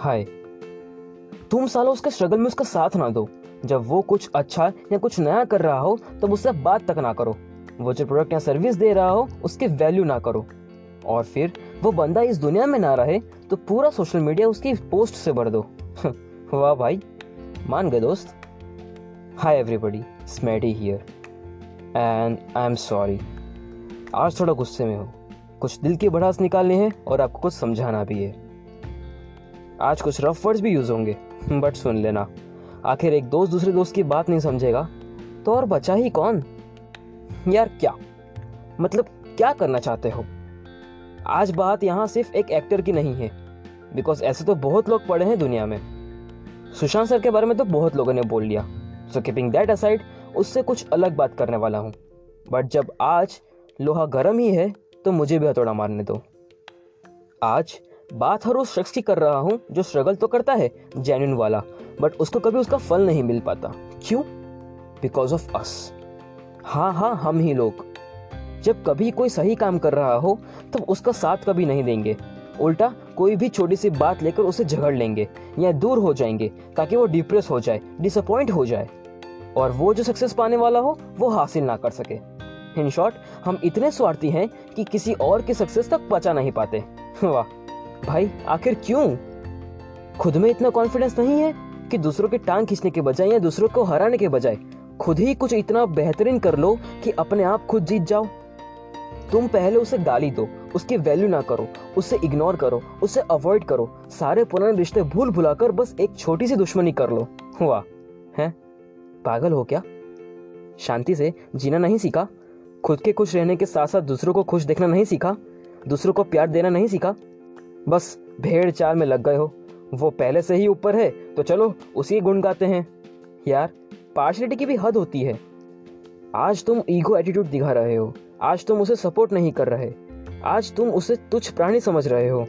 हाय तुम सालों उसके स्ट्रगल में उसका साथ ना दो। जब वो कुछ अच्छा या कुछ नया कर रहा हो, तब उससे बात तक ना करो। वो जो प्रोडक्ट या सर्विस दे रहा हो, उसके वैल्यू ना करो। और फिर, वो बंदा इस दुनिया में ना रहे तो पूरा सोशल मीडिया उसकी पोस्ट से भर दो। वाह भाई, मान गए दोस्त। Hi everybody Smedy here and I am sorry आज थोड़ा गुस्से में हो। कुछ दिल की भड़ास निकालनी है और आपको कुछ समझाना भी है। आज कुछ रफ वर्ड्स भी यूज़ होंगे। बट सुन लेना। आखिर एक दोस्त दूसरे दोस्त की बात नहीं समझेगा। तो और बचा ही कौन? यार क्या? मतलब क्या करना चाहते हो? आज बात यहाँ सिर्फ़ एक एक्टर की नहीं है। बिकॉज़ ऐसे तो बहुत लोग पड़े हैं दुनिया में। सुशांत सर के बारे में तो बहुत लोगों ने बोल लिया। सो कीपिंग दैट असाइड उससे कुछ अलग बात करने वाला हूँ। बट जब आज लोहा गर्म ही है तो मुझे भी हथौड़ा मारने दो। आज बात हर उस शख्स की कर रहा हूँ, जो स्ट्रगल तो करता है जेन्यून वाला बट उसको कभी उसका फल नहीं मिल पाता। क्यों? बिकॉज़ ऑफ़ अस हाँ हाँ हम ही लोग। जब कभी कोई सही काम कर रहा हो, तब उसका साथ कभी नहीं देंगे। उल्टा, कोई भी छोटी सी बात लेकर उसे झगड़ लेंगे, या दूर हो जाएँगे, ताकि वो डिप्रेस हो जाए डिसअपॉइंट हो जाए। और वो जो सक्सेस पाने वाला हो, वो हासिल ना कर सके। इन शॉर्ट हम इतने स्वार्थी हैं कि किसी और की सक्सेस तक पचा नहीं पाते। वाह। भाई, आखिर क्यों? खुद में इतना कॉन्फिडेंस नहीं है कि दूसरों की टांग खींचने के बजाय या दूसरों को हराने के बजाय। खुद ही कुछ इतना बेहतरीन कर लो कि अपने आप खुद जीत जाओ। तुम पहले उसे गाली दो, उसकी वैल्यू ना करो, उसे इग्नोर करो, उसे अवॉइड करो। सारे पुराने रिश्ते भूल भुलाकर बस एक छोटी सी दुश्मनी कर लो। हुआ है? पागल हो क्या? शांति से जीना नहीं सीखा? खुद के खुश रहने के साथ साथ दूसरों को खुश देखना नहीं सीखा? दूसरों को प्यार देना नहीं सीखा? बस भेड़ चाल में लग गए हो। वो पहले से ही ऊपर है तो चलो उसी गुण गाते हैं। यार पार्शलिटी की भी हद होती है। आज तुम ईगो एटीट्यूड दिखा रहे हो। आज तुम उसे सपोर्ट नहीं कर रहे। आज तुम उसे तुच्छ प्राणी समझ रहे हो।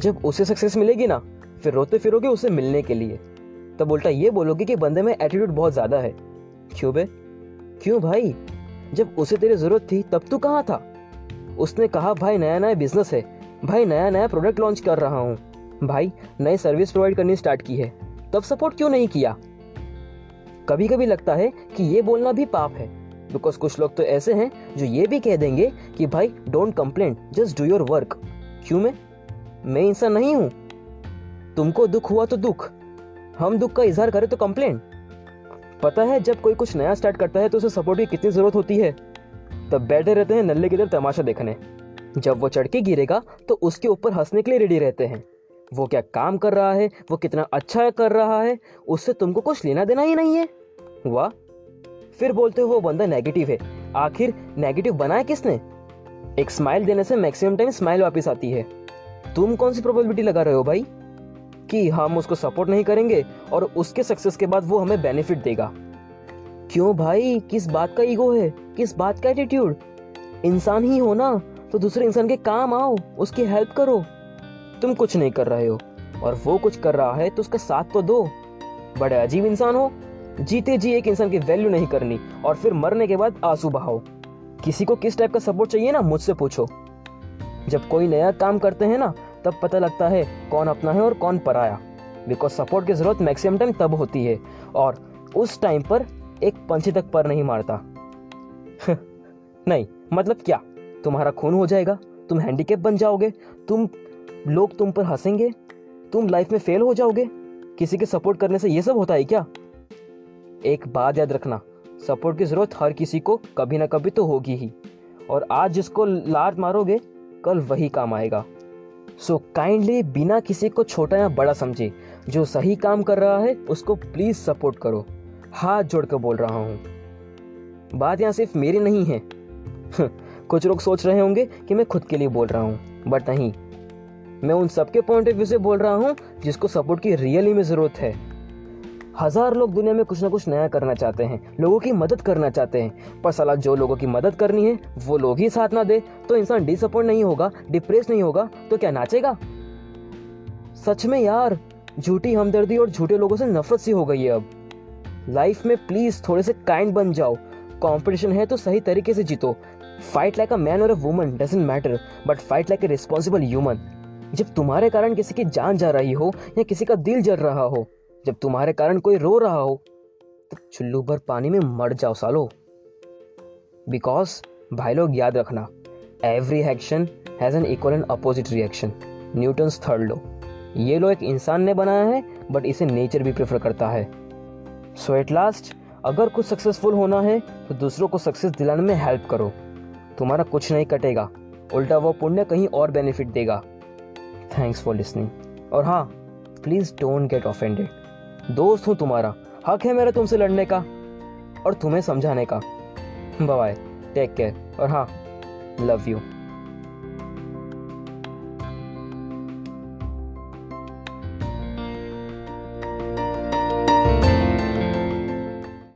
जब उसे सक्सेस मिलेगी ना, फिर रोते फिरोगे उसे मिलने के लिए। तब उल्टा ये बोलोगे कि बंदे में एटीट्यूड बहुत ज़्यादा है। क्यों बे? क्यों भाई? जब उसे तेरी ज़रूरत थी, तब तू कहाँ था? उसने कहा, भाई नया नया बिज़नेस है। भाई नया नया प्रोडक्ट लॉन्च कर रहा हूँ। भाई, नई सर्विस प्रोवाइड करनी स्टार्ट की है। तब सपोर्ट क्यों नहीं किया? कभी कभी लगता है कि ये बोलना भी पाप है। बिकॉज़ कुछ लोग तो ऐसे हैं जो ये भी कह देंगे कि, भाई don't complain just do your work क्यों मैं? मैं इंसान नहीं हूँ। तुमको दुख हुआ तो दुख। हम दुख का इजहार करें तो कंप्लेन पता है, जब कोई कुछ नया स्टार्ट करता है तो उसे सपोर्ट की कितनी ज़रूरत होती है। तब बैठे रहते हैं नल्ले की तरह तमाशा देखने। जब वो चढ़ के गिरेगा तो उसके ऊपर हंसने के लिए रेडी रहते हैं। वो क्या काम कर रहा है? वो कितना अच्छा कर रहा है? उससे तुमको कुछ लेना देना ही नहीं है। वाह। फिर बोलते हो वो बंदा नेगेटिव है। आखिर नेगेटिव बनाया किसने? एक स्माइल देने से मैक्सिमम टाइम स्माइल वापस आती है। तुम कौन सी प्रोबेबिलिटी लगा रहे हो भाई? कि हम उसको सपोर्ट नहीं करेंगे और उसके सक्सेस के बाद वो हमें बेनिफिट देगा। क्यों भाई? किस बात का ईगो है? किस बात का एटीट्यूड इंसान ही हो ना। तो दूसरे इंसान के काम आओ, उसकी हेल्प करो। तुम कुछ नहीं कर रहे हो, और वो कुछ कर रहा है तो उसका साथ तो दो। बड़े अजीब इंसान हो। जीते जी एक इंसान की वैल्यू नहीं करनी, और फिर मरने के बाद आँसू बहाओ। किसी को किस टाइप का सपोर्ट चाहिए ना, मुझसे पूछो। जब कोई नया काम करते हैं ना, तब पता लगता है कौन अपना है और कौन पराया। बिकॉज़ सपोर्ट की ज़रूरत मैक्सिमम टाइम तब होती है, और उस टाइम पर एक पंछी तक पर नहीं मारता। नहीं मतलब क्या? तुम्हारा खून हो जाएगा तुम हैंडीकेप बन जाओगे तुम लोग तुम पर हंसेंगे तुम लाइफ में फेल हो जाओगे। किसी के सपोर्ट करने से ये सब होता है क्या? एक बात याद रखना सपोर्ट की ज़रूरत हर किसी को कभी ना कभी तो होगी ही। और आज जिसको लात मारोगे कल वही काम आएगा। सो so, काइंडली बिना किसी को छोटा या बड़ा समझे जो सही काम कर रहा है उसको प्लीज़ सपोर्ट करो। हाथ जोड़ कर बोल रहा हूँ। बात यहाँ सिर्फ़ मेरी नहीं है। कुछ लोग सोच रहे होंगे कि मैं खुद के लिए बोल रहा हूँ बट नहीं। मैं उन सबके पॉइंट ऑफ़ व्यू से बोल रहा हूँ जिसको सपोर्ट की रियली में ज़रूरत है। हज़ार लोग दुनिया में कुछ ना कुछ नया करना चाहते हैं, लोगों की मदद करना चाहते हैं, पर सलाह जो लोगों की मदद करनी है, वो लोग ही साथ ना दे। तो इंसान डिसअपॉइंट नहीं होगा डिप्रेस नहीं होगा तो क्या नाचेगा? सच में यार, झूठी हमदर्दी और झूठे लोगों से नफरत सी हो गई है अब। लाइफ में प्लीज़ थोड़े से काइंड बन जाओ। कंपटीशन है तो सही तरीके से जीतो। फाइट लाइक अ मैन और a woman doesn't matter but fight like a responsible human जब तुम्हारे कारण किसी की जान जा रही हो या किसी का दिल जल रहा हो, जब तुम्हारे कारण कोई रो रहा हो तो चुल्लू भर पानी में मर जाओ सालो। बिकॉज़ भाई लोग याद रखना every action has an equal and opposite reaction Newton's third law ये लो एक इंसान ने बनाया है बट इसे नेचर भी प्रेफर करता है। सो एट लास्ट अगर कुछ सक्सेसफुल होना है तो दूसरों को सक्सेस दिलाने में हेल्प करो। तुम्हारा कुछ नहीं कटेगा। उल्टा वो पुण्य कहीं और बेनिफिट देगा। थैंक्स फॉर लिसनिंग और हाँ प्लीज़ डोंट गेट ऑफेंडेड दोस्त हूँ तुम्हारा। हक है मेरा तुमसे लड़ने का और तुम्हें समझाने का। बाय टेक केयर और हाँ लव यू